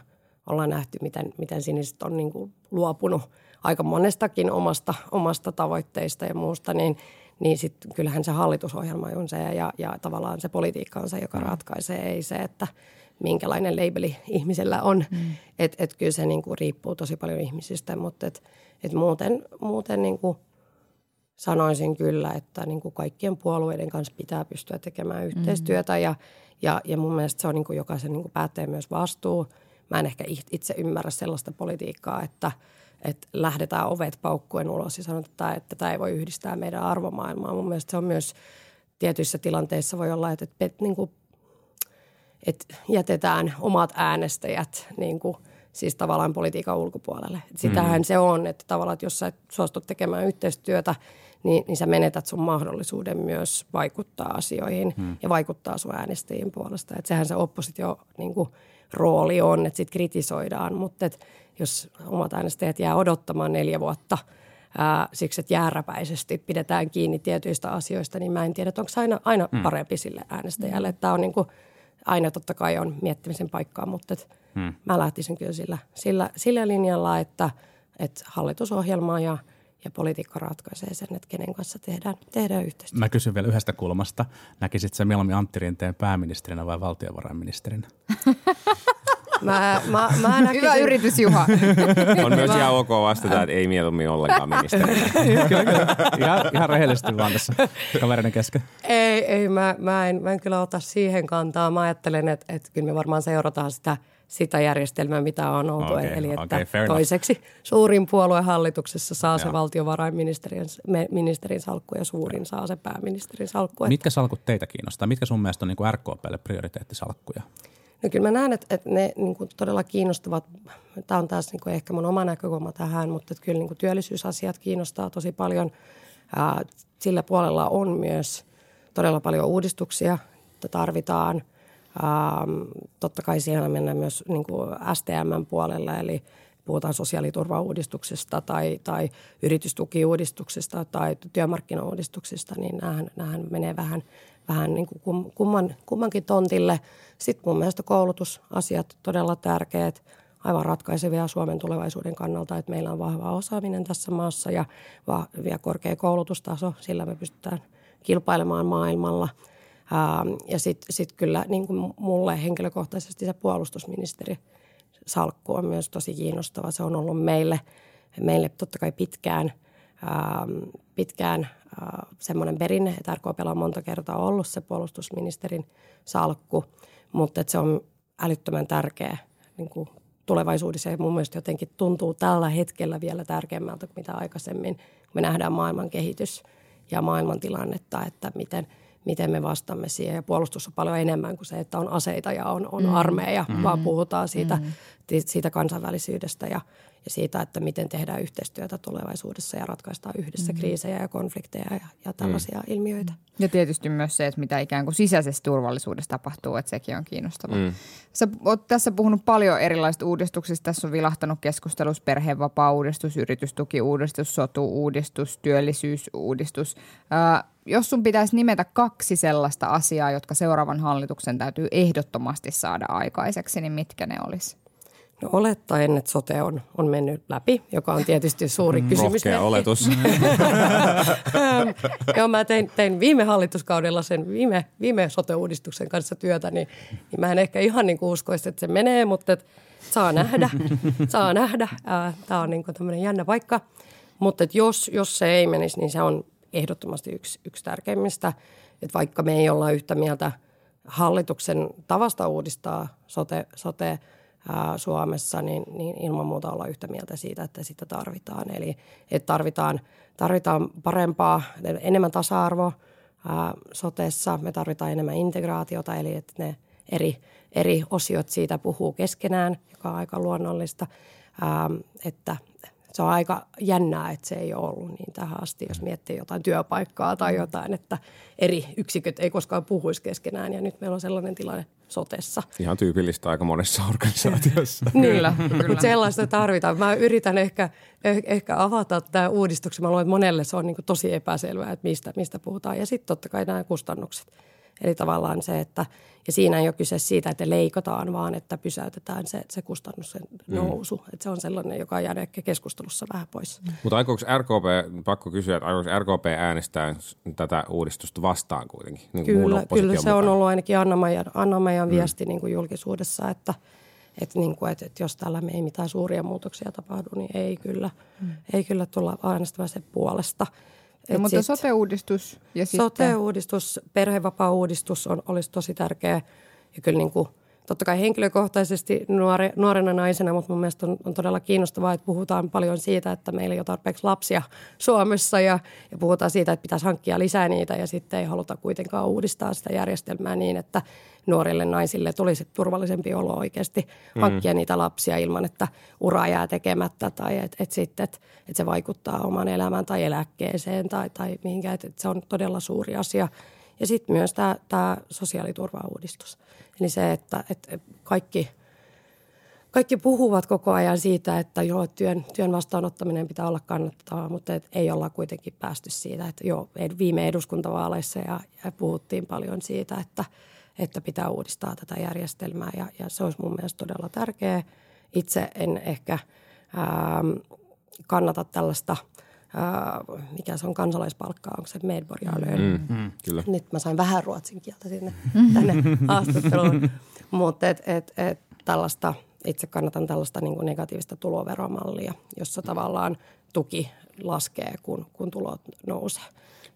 ollaan nähty, miten, miten siniset on niin kuin luopunut – aika monestakin omasta, omasta tavoitteista ja muusta, niin, niin sitten kyllähän se hallitusohjelma on se ja, ja tavallaan se politiikka on se, joka mm. ratkaisee, ei se, että minkälainen labeli ihmisellä on. Mm. Että et kyllä se niinku riippuu tosi paljon ihmisistä, mutta et, et muuten, muuten niinku sanoisin kyllä, että niinku kaikkien puolueiden kanssa pitää pystyä tekemään yhteistyötä mm. ja, ja, ja mun mielestä se on niinku jokaisen niinku päättäjän myös vastuu. Mä en ehkä itse ymmärrä sellaista politiikkaa, että – että lähdetään ovet paukkuen ulos ja sanotaan, että tämä ei voi yhdistää meidän arvomaailmaa. Mun mielestä se on myös tietyissä tilanteissa voi olla, että, että, niin kuin, että jätetään omat äänestäjät niin kuin, siis tavallaan politiikan ulkopuolelle. Sitähän mm. se on, että tavallaan, että jos sä et suostu tekemään yhteistyötä, niin, niin sä menetät sun mahdollisuuden myös vaikuttaa asioihin mm. ja vaikuttaa sun äänestäjien puolesta. Että sehän se oppositio niin kuin, rooli on, että sitten kritisoidaan, mutta että jos omat äänestäjät jää odottamaan neljä vuotta ää, siksi, että jääräpäisesti pidetään kiinni tietyistä asioista, niin mä en tiedä, että onko aina, aina hmm. parempi sille äänestäjälle. Mm. Tämä on niin kuin, aina totta kai on miettimisen paikkaa, mutta et hmm. mä lähtisin kyllä sillä, sillä, sillä linjalla, että, että hallitusohjelmaa ja – ja politiikka ratkaisee sen, että kenen kanssa tehdään, tehdään yhteistyötä. Mä kysyn vielä yhdestä kulmasta. Näkisit sä mieluummin Antti Rinteen pääministerinä vai valtiovarainministerinä? Mä, mä, mä näkisin... Hyvä yritys, Juha. On myös ihan ok vastata, että ei mieluummin ollenkaan ministeri. kyllä, kyllä. Ihan, ihan rehellisesti vaan tässä kavereiden kesken. Ei, ei mä, mä, en, mä en kyllä ota siihen kantaa. Mä ajattelen, että, että kyllä me varmaan seurataan sitä – sitä järjestelmää, mitä on oltu. Okay, Eli että okay, toiseksi enough. suurin puolue hallituksessa saa se valtiovarainministerin ministerin salkku ja suurin saa se pääministerin salkku. Mitkä salkut teitä kiinnostaa? Mitkä sun mielestä on niin kuin RKPlle prioriteettisalkkuja? No kyllä mä näen, että, että ne niin kuin todella kiinnostavat. Tämä on taas niin kuin ehkä mun oma näkökulma tähän, mutta että kyllä niin kuin työllisyysasiat kiinnostaa tosi paljon. Sillä puolella on myös todella paljon uudistuksia, että tarvitaan – Ähm, totta kai siellä mennään myös niin kuin STM-puolelle, eli puhutaan sosiaaliturvauudistuksesta tai, tai yritystukiuudistuksesta tai työmarkkinauudistuksista, niin näähän, näähän menee vähän, vähän niin kuin kumman, kummankin tontille. Sitten mun mielestä koulutusasiat todella tärkeät, aivan ratkaisevia Suomen tulevaisuuden kannalta, että meillä on vahva osaaminen tässä maassa ja, ja korkea koulutustaso, sillä me pystytään kilpailemaan maailmalla – ja sitten sit kyllä niin kuin mulle henkilökohtaisesti se puolustusministeri salkku on myös tosi kiinnostava. Se on ollut meille meille totta kai pitkään, ää, pitkään ää, semmoinen perinne, että RKP on monta kertaa ollut se puolustusministerin salkku, mutta että se on älyttömän tärkeä niin kuin tulevaisuudessa ja mun mielestä jotenkin tuntuu tällä hetkellä vielä tärkeämmältä kuin mitä aikaisemmin. Me nähdään maailman kehitys ja maailman tilannetta, että miten, miten me vastaamme siihen. Ja puolustus on paljon enemmän kuin se, että on aseita ja on, on mm. armeija, mm. vaan puhutaan siitä, mm. siitä kansainvälisyydestä ja, ja siitä, että miten tehdään yhteistyötä tulevaisuudessa ja ratkaistaan yhdessä mm. kriisejä ja konflikteja ja, ja tällaisia mm. ilmiöitä. Ja tietysti myös se, että mitä ikään kuin sisäisessä turvallisuudessa tapahtuu, että sekin on kiinnostavaa. Mm. Sä oot tässä puhunut paljon erilaisista uudistuksista. Tässä on vilahtanut keskustelussa perhevapaa-uudistus, yritystuki-uudistus, sotu-uudistus, työllisyysuudistus. Äh, jos sun pitäisi nimetä kaksi sellaista asiaa, jotka seuraavan hallituksen täytyy ehdottomasti saada aikaiseksi, niin mitkä ne olisi? No olettaen, että sote on, on mennyt läpi, joka on tietysti suuri mm, kysymys. Rohkea oletus. Joo, mä tein, tein viime hallituskaudella sen viime, viime sote-uudistuksen kanssa työtä, niin, niin mä en ehkä ihan niin uskoisi, että se menee, mutta et, saa nähdä, saa nähdä. Tämä on niin tämmöinen jännä paikka. Mutta jos, jos se ei menisi, niin se on ehdottomasti yksi, yksi tärkeimmistä. Että vaikka me ei olla yhtä mieltä hallituksen tavasta uudistaa sote, sote ää, Suomessa, niin, niin ilman muuta olla yhtä mieltä siitä, että sitä tarvitaan. Eli että tarvitaan, tarvitaan parempaa, enemmän tasa-arvoa ää, sotessa, me tarvitaan enemmän integraatiota, eli että ne eri, eri osiot siitä puhuu keskenään, joka on aika luonnollista, ää, että se on aika jännää, että se ei ole ollut niin tähän asti, jos miettii jotain työpaikkaa tai jotain, että eri yksiköt ei koskaan puhuisi keskenään ja nyt meillä on sellainen tilanne sotessa. Ihan tyypillistä aika monessa organisaatiossa. niin, kyllä, kyllä. sellaista tarvitaan. Mä yritän ehkä, eh, ehkä avata tämä uudistuksen. Mä luulen, että monelle se on niin tosi epäselvää, että mistä, mistä puhutaan. Ja sitten totta kai nämä kustannukset. Eli tavallaan se, että – ja siinä ei ole kyse siitä, että leikataan, vaan että pysäytetään se, se kustannuksen mm. nousu. Mm. Että se on sellainen, joka on jäänyt ehkä keskustelussa vähän pois. Mm. Mutta aikooko RKP, pakko kysyä, että aikooko RKP äänestää tätä uudistusta vastaan kuitenkin? Niin kyllä, kyllä se mukaan? on ollut ainakin Anna-Maijan, Anna-Maijan mm. viesti niin kuin julkisuudessa, että että, niin kuin, että, että jos tällä me ei mitään suuria muutoksia tapahdu, niin ei kyllä, mm. ei kyllä tulla äänestämään sen puolesta – No, mutta sit, sote-uudistus ja sitten... Sote-uudistus, perhevapaa-uudistus on, olisi tosi tärkeä. Ja kyllä niin kuin, totta kai henkilökohtaisesti nuore, nuorena naisena, mutta mun mielestä on, on todella kiinnostavaa, että puhutaan paljon siitä, että meillä ei ole tarpeeksi lapsia Suomessa ja, ja puhutaan siitä, että pitäisi hankkia lisää niitä ja sitten ei haluta kuitenkaan uudistaa sitä järjestelmää niin, että nuorille naisille tulisi turvallisempi olo oikeasti mm. hankkia mm. niitä lapsia ilman, että ura jää tekemättä tai että et sitten, että et se vaikuttaa oman elämään tai eläkkeeseen tai, tai mihinkään, että et se on todella suuri asia. Ja sitten myös tämä sosiaaliturvauudistus. Eli se, että, että kaikki, kaikki puhuvat koko ajan siitä, että joo, työn, työn vastaanottaminen pitää olla kannattavaa, mutta et ei olla kuitenkin päästy siitä. Että joo, viime eduskuntavaaleissa ja, ja puhuttiin paljon siitä, että, että pitää uudistaa tätä järjestelmää ja, ja se olisi mun mielestä todella tärkeää. Itse en ehkä ää, kannata tällaista – Mikä se on kansalaispalkka, onko se medborgarlön. Mm, mm, kyllä. Nyt mä sain vähän ruotsin kieltä sinne tänne haastatteluun. Mutta et, et, et, tällaista, itse kannatan tällaista niin kuin negatiivista tuloveromallia, jossa tavallaan tuki laskee, kun, kun tulot nousee.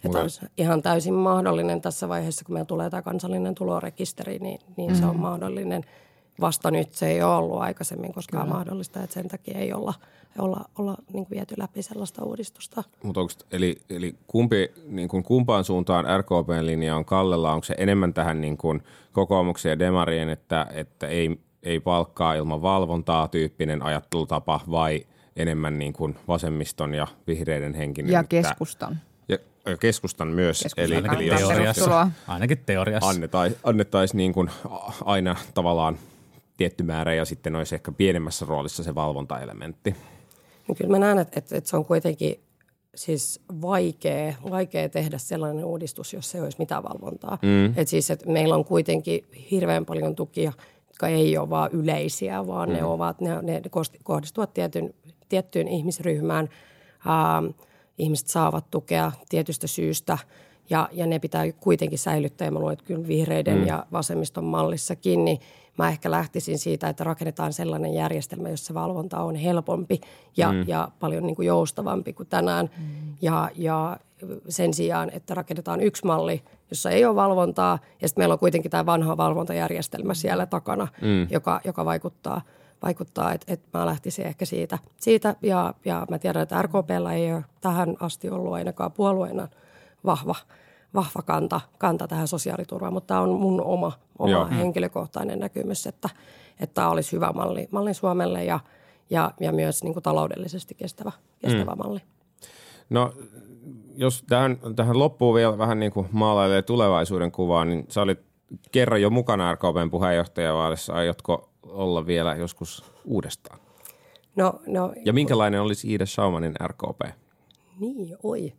Että olisi ihan täysin mahdollinen tässä vaiheessa, kun meillä tulee tämä kansallinen tulorekisteri, niin, niin mm. se on mm. mahdollinen. Vasta nyt se ei ole ollut aikaisemmin koskaan Kyllä. mahdollista, että sen takia ei olla – olla, olla niin kuin viety läpi sellaista uudistusta. Mutta onko, eli, eli kumpi, niin kuin kumpaan suuntaan RKPn linja on kallella? Onko se enemmän tähän niin kuin kokoomuksen ja demarien, että, että ei, ei palkkaa ilman valvontaa tyyppinen ajattelutapa vai enemmän niin kuin vasemmiston ja vihreiden henkinen? Ja keskustan. Keskustan myös. Keskustan eli, ainakin, eli teoriassa. ainakin teoriassa. Annettaisiin annettais niin kuin aina tavallaan tietty määrä ja sitten olisi ehkä pienemmässä roolissa se valvontaelementti. Niin kyllä mä näen, että, että, että se on kuitenkin siis vaikea, vaikea tehdä sellainen uudistus, jos se ei olisi mitään valvontaa. Mm. Että siis, että meillä on kuitenkin hirveän paljon tukia, jotka ei ole vaan yleisiä, vaan mm. ne, ovat, ne, ne kohdistuvat tietyn, tiettyyn ihmisryhmään. Ähm, ihmiset saavat tukea tietystä syystä ja, ja ne pitää kuitenkin säilyttää. Ja mä luulen, että kyllä vihreiden mm. ja vasemmiston mallissakin, niin mä ehkä lähtisin siitä, että rakennetaan sellainen järjestelmä, jossa valvonta on helpompi ja, mm. ja paljon niin kuin joustavampi kuin tänään. Mm. Ja, ja sen sijaan, että rakennetaan yksi malli, jossa ei ole valvontaa ja sitten meillä on kuitenkin tämä vanha valvontajärjestelmä siellä takana, mm. joka, joka vaikuttaa – vaikuttaa, että, että mä lähtisin ehkä siitä. siitä ja, ja mä tiedän, että RKPllä ei ole tähän asti ollut ainakaan puolueena vahva, vahva kanta, kanta tähän sosiaaliturvaan, mutta tämä on mun oma, oma Joo. henkilökohtainen näkymys, että, että tämä olisi hyvä malli, malli Suomelle ja, ja, ja myös niin kuin taloudellisesti kestävä, kestävä mm. malli. No jos tähän, tähän loppuun vielä vähän niin kuin maalailee tulevaisuuden kuvaa, niin sä olit kerran jo mukana RKPn puheenjohtajavaalissa. Aiotko olla vielä joskus uudestaan? No, no, ja minkälainen olisi Iida Schaumanin RKP? Niin, oi.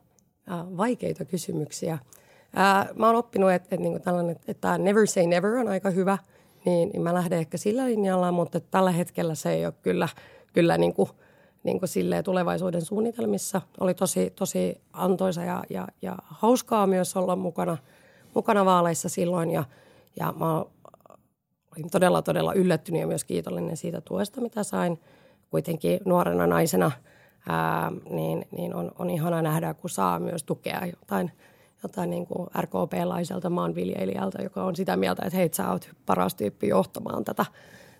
Vaikeita kysymyksiä. Äh, mä oon oppinut, että, että, niin tällainen, että never say never on aika hyvä, niin, niin mä lähden ehkä sillä linjalla, mutta tällä hetkellä se ei ole kyllä, kyllä niin kuin, niin kuin silleen tulevaisuuden suunnitelmissa. Oli tosi, tosi antoisa ja, ja, ja hauskaa myös olla mukana, mukana vaaleissa silloin ja, ja mä olin todella, todella yllättynyt ja myös kiitollinen siitä tuesta, mitä sain. Kuitenkin nuorena naisena ää, niin, niin on, on ihana nähdä, kun saa myös tukea jotain, jotain niin kuin RKP-laiselta maanviljelijältä, joka on sitä mieltä, että hei, sä oot paras tyyppi johtamaan tätä,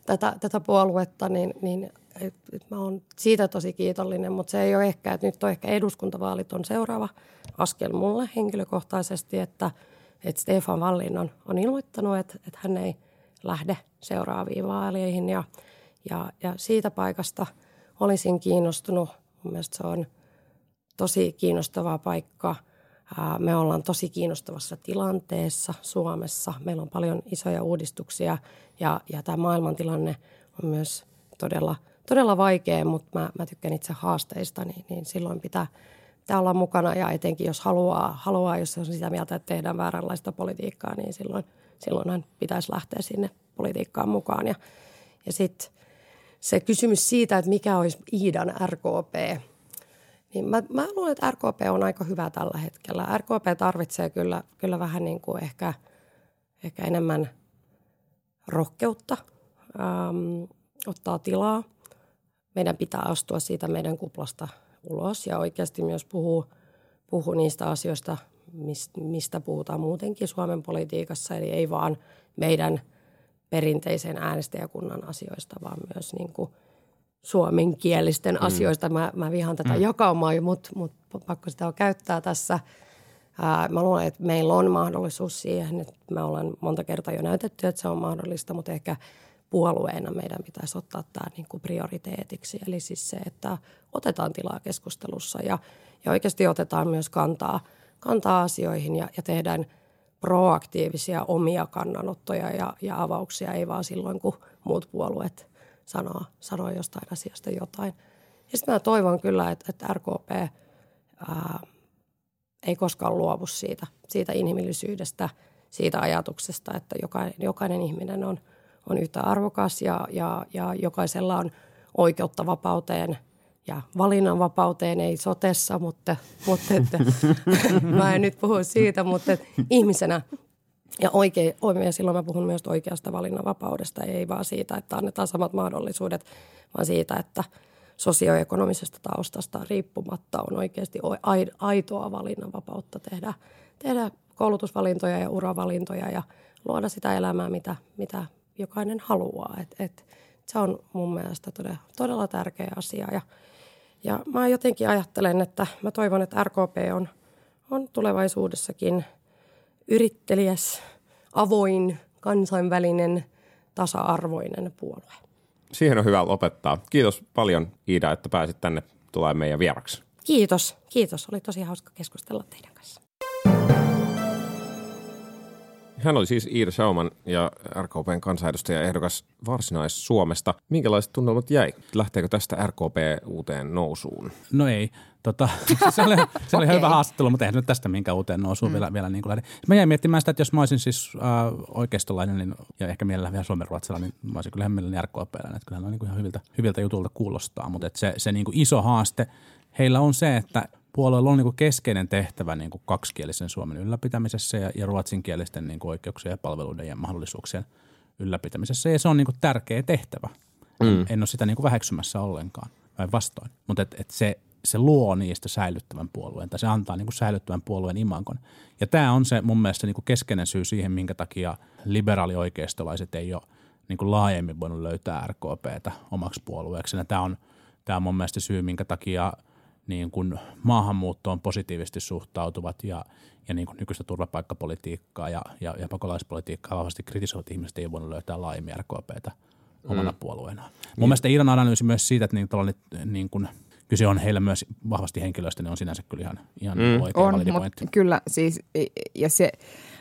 tätä, tätä puoluetta, niin, niin et, et mä oon siitä tosi kiitollinen, mutta se ei ole ehkä, että nyt on ehkä eduskuntavaalit on seuraava askel mulle henkilökohtaisesti, että, että Stefan Wallin on, on ilmoittanut, että, että hän ei – lähde seuraaviin vaaleihin ja, ja, ja siitä paikasta olisin kiinnostunut. Mun se on tosi kiinnostava paikka. Me ollaan tosi kiinnostavassa tilanteessa Suomessa. Meillä on paljon isoja uudistuksia ja, ja tämä maailmantilanne on myös todella, todella vaikea, mutta mä, mä tykkään itse haasteista, niin, niin silloin pitää, pitää olla mukana ja etenkin jos haluaa, haluaa, jos on sitä mieltä, että tehdään vääränlaista politiikkaa, niin silloin – silloinhan pitäisi lähteä sinne politiikkaan mukaan. Ja, ja sitten se kysymys siitä, että mikä olisi Iidan RKP, niin mä, mä luulen, että RKP on aika hyvä tällä hetkellä. RKP tarvitsee kyllä, kyllä vähän niin kuin ehkä, ehkä enemmän rohkeutta, ähm, ottaa tilaa. Meidän pitää astua siitä meidän kuplasta ulos ja oikeasti myös puhua, puhua niistä asioista, mistä puhutaan muutenkin Suomen politiikassa, eli ei vaan meidän perinteisen äänestäjäkunnan asioista, vaan myös niin kuin suomenkielisten mm. asioista. Mä, mä vihaan tätä mm. jakaumaa, mutta mut pakko sitä on käyttää tässä. Ää, mä luulen, että meillä on mahdollisuus siihen, että me ollaan monta kertaa jo näytetty, että se on mahdollista, mutta ehkä puolueena meidän pitäisi ottaa tämä niin kuin prioriteetiksi. Eli siis se, että otetaan tilaa keskustelussa ja, ja oikeasti otetaan myös kantaa – kantaa asioihin ja, ja tehdään proaktiivisia omia kannanottoja ja, ja avauksia, ei vaan silloin, kun muut puolueet sanoo, sanoo jostain asiasta jotain. Ja sitten mä toivon kyllä, että, että RKP ää, ei koskaan luovu siitä, siitä inhimillisyydestä, siitä ajatuksesta, että jokainen, jokainen ihminen on, on yhtä arvokas ja, ja, ja jokaisella on oikeutta vapauteen – ja valinnanvapauteen ei sotessa, mutta, mutta että, mä en nyt puhu siitä, mutta että ihmisenä ja, oikein, ja silloin mä puhun myös oikeasta valinnanvapaudesta, ei vaan siitä, että annetaan samat mahdollisuudet, vaan siitä, että sosioekonomisesta taustasta riippumatta on oikeasti aitoa valinnanvapautta tehdä, tehdä koulutusvalintoja ja uravalintoja ja luoda sitä elämää, mitä, mitä jokainen haluaa. Et, et, se on mun mielestä todella, todella tärkeä asia ja – ja mä jotenkin ajattelen, että mä toivon, että RKP on, on tulevaisuudessakin yrittelijäs, avoin, kansainvälinen, tasa-arvoinen puolue. Siihen on hyvä lopettaa. Kiitos paljon Iida, että pääsit tänne tulee meidän vieraksi. Kiitos, kiitos. Oli tosi hauska keskustella teidän kanssa. Hän oli siis Iida Schauman ja RKPn kansanedustaja ehdokas Varsinais-Suomesta. Minkälaiset tunnelmat jäi? Lähteekö tästä RKP uuteen nousuun? No ei. Tota, se oli, se oli okay. hyvä haastattelu, mutta eihän nyt tästä minkä uuteen nousuun mm. vielä, vielä niin kuin. Mä jäin miettimään sitä, että jos mä olisin siis äh, oikeistolainen niin, ja ehkä mielellään vielä suomen ruotsilla, niin mä olisin kyllä mielelläni RKPllä. Että kyllähän on niin kuin ihan hyviltä, hyviltä jutulta kuulostaa, mutta se, se niin kuin iso haaste heillä on se, että puolueella on niin kuin keskeinen tehtävä niin kuin kaksikielisen Suomen ylläpitämisessä ja, ja ruotsinkielisten niin kuin oikeuksien ja palveluiden ja mahdollisuuksien ylläpitämisessä ja se on niin kuin tärkeä tehtävä. Mm. En ole sitä niin kuin väheksymässä ollenkaan, vastoin. Mutta et, et se, se luo niistä säilyttävän puolueen tai se antaa niin kuin säilyttävän puolueen imankon. Ja tämä on se mun mielestä niin kuin keskeinen syy siihen, minkä takia liberaalioikeistolaiset ei ole niin kuin laajemmin voinut löytää RKPtä omaksi puolueeksi. Tämä on, tämä on mun mielestä syy, minkä takia niin kuin maahanmuuttoon positiivisesti suhtautuvat ja, ja niin kuin nykyistä turvapaikkapolitiikkaa ja, ja, ja pakolaispolitiikkaa vahvasti kritisoivat ihmiset ei ole voinut löytää laajemmin RKPtä omana mm. puolueenaan. Mun niin. mielestä Iidan analyysi myös siitä, että niin, niin kuin, kyse on heillä myös vahvasti henkilöistä, niin on sinänsä kyllä ihan, ihan mm. oikein on, mutta kyllä siis, ja se,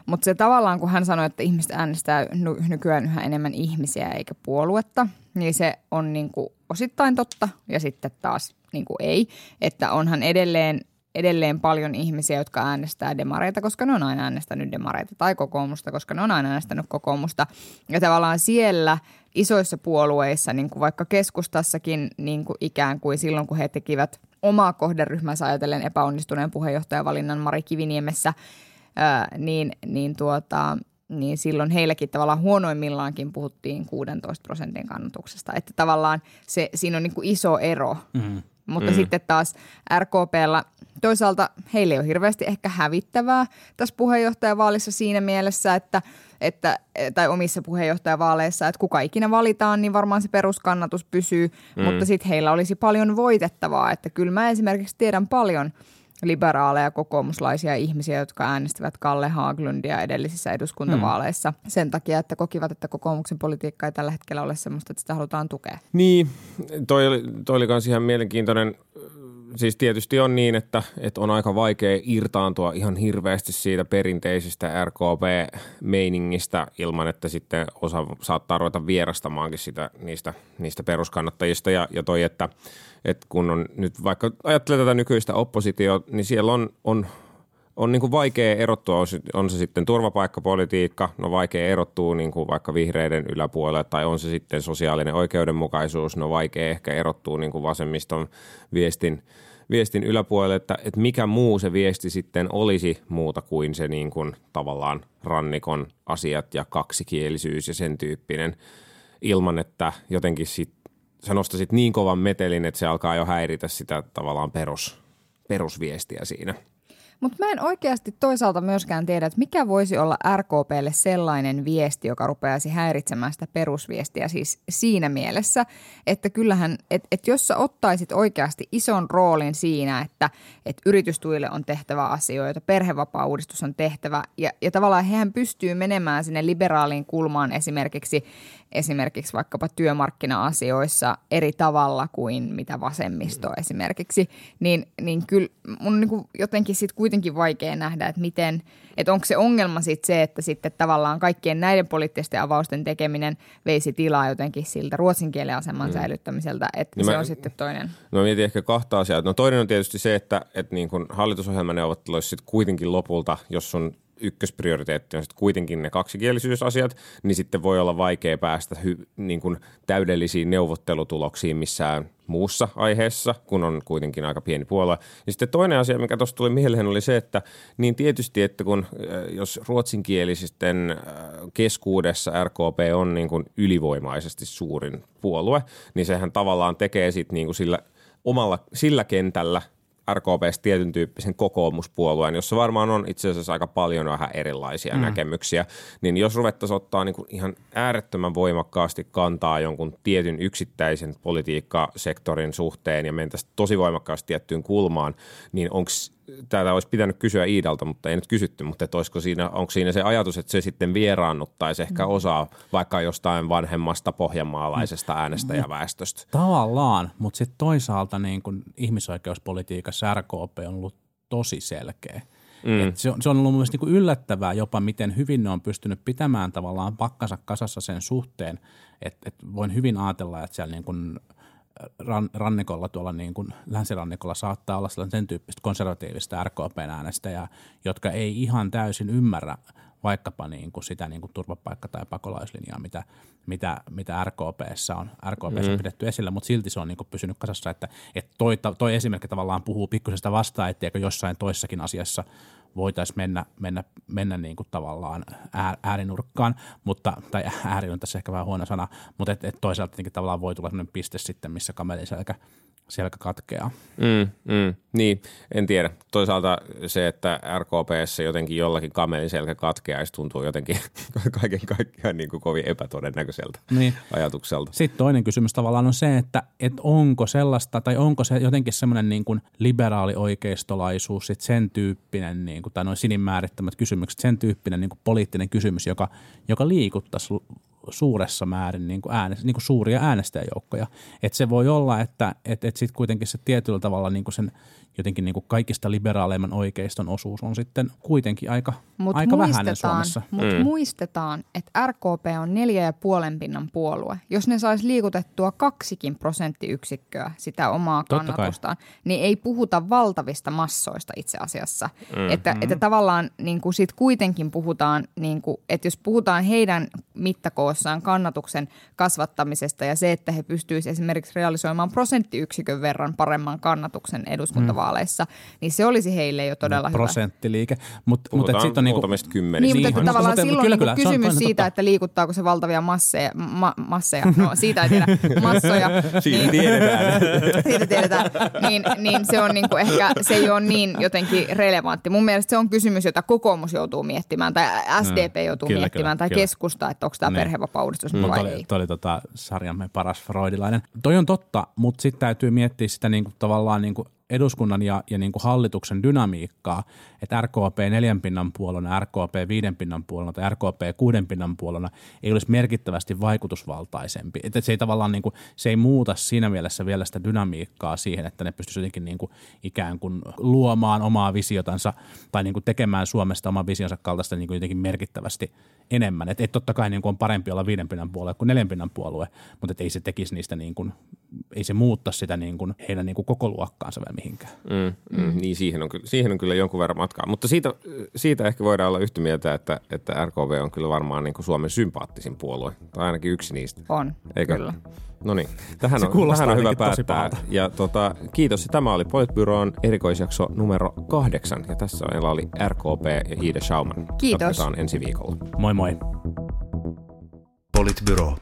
mutta se tavallaan, kun hän sanoi, että ihmiset äänestää nykyään yhä enemmän ihmisiä eikä puoluetta, niin se on niin kuin osittain totta ja sitten taas niin kuin ei. Että onhan edelleen edelleen paljon ihmisiä, jotka äänestää demareita, koska ne on aina äänestänyt demareita, tai kokoomusta, koska ne on aina äänestänyt kokoomusta. Ja tavallaan siellä isoissa puolueissa, niin kuin vaikka keskustassakin niin kuin ikään kuin silloin, kun he tekivät omaa kohderyhmänsä ajatellen epäonnistuneen puheenjohtajavalinnan Mari Kiviniemessä, niin, niin, tuota, niin silloin heilläkin tavallaan huonoimmillaankin puhuttiin 16 prosentin kannatuksesta. Että tavallaan se, siinä on niin kuin iso ero. Mm-hmm mutta mm. sitten taas RKPllä toisaalta heille on hirveästi ehkä hävittävää tässä puheenjohtajavaalissa siinä mielessä, että, että tai omissa puheenjohtajavaaleissa, että kuka ikinä valitaan, niin varmaan se peruskannatus pysyy, mm. mutta sitten heillä olisi paljon voitettavaa, että kyllä mä esimerkiksi tiedän paljon – liberaaleja kokoomuslaisia ihmisiä, jotka äänestivät Kalle Haaglundia edellisissä eduskuntavaaleissa hmm. sen takia, että kokivat, että kokoomuksen politiikka ei tällä hetkellä ole sellaista, että sitä halutaan tukea. Niin, toi oli, toi oli ihan mielenkiintoinen siis tietysti on niin, että, että on aika vaikea irtaantua ihan hirveästi siitä perinteisestä RKP-meiningistä ilman, että sitten osa saattaa ruveta vierastamaankin sitä, niistä, niistä peruskannattajista. Ja, ja toi, että, että kun on nyt vaikka ajattelee tätä nykyistä oppositiota, niin siellä on, on on niin kuin vaikea erottua, on se sitten turvapaikkapolitiikka, no vaikea erottua niin kuin vaikka vihreiden yläpuolelle, tai on se sitten sosiaalinen oikeudenmukaisuus, no vaikea ehkä erottua niin kuin vasemmiston viestin, viestin yläpuolelle, että, että mikä muu se viesti sitten olisi muuta kuin se niin kuin tavallaan rannikon asiat ja kaksikielisyys ja sen tyyppinen, ilman että jotenkin sit, sä nostasit niin kovan metelin, että se alkaa jo häiritä sitä tavallaan perus, perusviestiä siinä – mutta mä en oikeasti toisaalta myöskään tiedä, että mikä voisi olla RKPlle sellainen viesti, joka rupeaisi häiritsemään sitä perusviestiä siis siinä mielessä, että kyllähän, että et jos sä ottaisit oikeasti ison roolin siinä, että et yritystuille on tehtävä asioita, perhevapaa-uudistus on tehtävä ja, ja tavallaan hehän pystyy menemään sinne liberaaliin kulmaan esimerkiksi esimerkiksi vaikkapa työmarkkina-asioissa eri tavalla kuin mitä vasemmisto esimerkiksi, niin, niin kyllä mun on niin jotenkin sitten kuitenkin vaikea nähdä, että miten, että onko se ongelma sitten se, että sitten tavallaan kaikkien näiden poliittisten avausten tekeminen veisi tilaa jotenkin siltä ruotsin kielen aseman mm. säilyttämiseltä, että niin se mä, on sitten toinen. No mietin ehkä kahta asiaa. No toinen on tietysti se, että, että niin kuin hallitusohjelmaneuvotteluissa sitten kuitenkin lopulta, jos on ykkösprioriteetti on sitten kuitenkin ne kaksikielisyysasiat, niin sitten voi olla vaikea päästä hy, niin kuin täydellisiin neuvottelutuloksiin missään muussa aiheessa, kun on kuitenkin aika pieni puolue. Ja sitten toinen asia, mikä tuosta tuli mieleen, oli se, että niin tietysti, että kun äh, jos ruotsinkielisisten äh, keskuudessa RKP on niin kuin ylivoimaisesti suurin puolue, niin sehän tavallaan tekee sitten niin kuin sillä omalla, sillä kentällä – RKPstä tietyn tyyppisen kokoomuspuolueen, jossa varmaan on itse asiassa aika paljon vähän erilaisia mm. näkemyksiä, niin jos ruvettaisiin ottaa niin kuin ihan äärettömän voimakkaasti kantaa jonkun tietyn yksittäisen politiikkasektorin suhteen ja mentäisiin tosi voimakkaasti tiettyyn kulmaan, niin onko tätä olisi pitänyt kysyä Iidalta, mutta ei nyt kysytty, mutta että olisiko siinä, onko siinä se ajatus, että se sitten vieraannuttaisi ehkä mm. osaa vaikka jostain vanhemmasta pohjanmaalaisesta mm. äänestäjäväestöstä? Tavallaan, mutta sitten toisaalta niin kun ihmisoikeuspolitiikassa RKP on ollut tosi selkeä. Mm. Et se, on, se on ollut mielestäni niin yllättävää jopa, miten hyvin ne on pystynyt pitämään tavallaan pakkansa kasassa sen suhteen, että et voin hyvin ajatella, että siellä niin kuin – ran, rannikolla tuolla niin kuin länsirannikolla saattaa olla sen tyyppistä konservatiivista RKPn äänestäjää, jotka ei ihan täysin ymmärrä vaikkapa niin kuin sitä niin kuin turvapaikka- tai pakolaislinjaa, mitä, mitä, mitä RKPssä on, RKPssä on pidetty esillä, mutta silti se on niin kuin pysynyt kasassa, että, että toi, toi esimerkki tavallaan puhuu pikkusesta vastaan, etteikö jossain toissakin asiassa voitaisiin mennä, mennä, mennä niin kuin tavallaan ää, äärinurkkaan, mutta, tai ääri on tässä ehkä vähän huono sana, mutta et, et toisaalta tavallaan voi tulla sellainen piste sitten, missä kameliselkä selkä katkeaa. Mm, mm, niin, en tiedä. Toisaalta se, että RKPssä jotenkin jollakin kamelin selkä katkeaisi tuntuu jotenkin kaiken kaikkiaan niin kuin kovin epätodennäköiseltä Niin. ajatukselta. Sitten toinen kysymys tavallaan on se, että, että onko sellaista, tai onko se jotenkin semmoinen niin kuin liberaali oikeistolaisuus, sit sen tyyppinen, niin kuin, tai noin sinin määrittämät kysymykset, sen tyyppinen niin kuin poliittinen kysymys, joka, joka liikuttaisi suuressa määrin niin kuin ääne, niin kuin suuria äänestäjäjoukkoja. Et se voi olla, että et, et sitten kuitenkin se tietyllä tavalla niin kuin sen jotenkin niin kuin kaikista liberaaleimman oikeiston osuus on sitten kuitenkin aika, Mut aika vähäinen muistetaan, Suomessa. Mutta mm. muistetaan, että RKP on neljä ja puolen pinnan puolue. Jos ne saisi liikutettua kaksikin prosenttiyksikköä sitä omaa Totta kai. kannatustaan, niin ei puhuta valtavista massoista itse asiassa. Mm. Että, että tavallaan niin kuin sit kuitenkin puhutaan, niin kuin, että jos puhutaan heidän mittakoossaan kannatuksen kasvattamisesta ja se, että he pystyisivät esimerkiksi realisoimaan prosenttiyksikön verran paremman kannatuksen eduskuntavaaleissa, mm. Niin se olisi heille jo todella hyvä. prosenttiliike. Mutta mut, Puhutaan sitten on niinku, muutamista kymmenistä. Niin, mutta Niin, että tavallaan mutta- silloin kyllä, niin kyllä, se on- kysymys on siitä, totta. että liikuttaako se valtavia masseja, ma, masseja, no siitä ei tiedä, massoja. Siitä tiedetään. siitä tiedetään, niin, niin se on niin kuin ehkä, se ei ole niin jotenkin relevantti. Mun mielestä se on kysymys, jota kokoomus joutuu miettimään, tai SDP joutuu Kyllä, miettimään, kyllä, tai kyllä. keskusta, että onko tämä Niin. perhevapaudistus No, vai toi, ei. toi oli tota sarjamme paras freudilainen. Toi on totta, mutta sitten täytyy miettiä sitä niinku tavallaan niinku eduskunnan ja, ja niinku hallituksen dynamiikkaa, että RKP neljän pinnan puolena, RKP viiden pinnan puolena tai RKP kuuden pinnan puolena ei olisi merkittävästi vaikutusvaltaisempi. Että se ei tavallaan niinku, se ei muuta siinä mielessä vielä sitä dynamiikkaa siihen, että ne pystyisivät jotenkin niinku ikään kuin luomaan omaa visiotansa tai niinku tekemään Suomesta oman visionsa kaltaista niinku jotenkin merkittävästi enemmän. Että et totta kai niin kuin on parempi olla viiden pinnan puolue kuin neljän pinnan puolue, mutta ei se tekisi niistä niin kuin, ei se muutta sitä niin kuin heidän niin kuin koko luokkaansa vielä mihinkään. Mm, mm, niin siihen on, siihen on kyllä jonkun verran matkaa. Mutta siitä, siitä ehkä voidaan olla yhtä mieltä, että, että RKV on kyllä varmaan niin kuin Suomen sympaattisin puolue. Tai ainakin yksi niistä. On, Eikö? kyllä. No niin, tähän on, tähän on hyvä päättää. Ja tota, kiitos. Tämä oli Politbyroon erikoisjakso numero kahdeksan. Ja tässä meillä oli RKP ja Iida Schauman. Kiitos. Jatketaan ensi viikolla. Moi moi! Politbyro.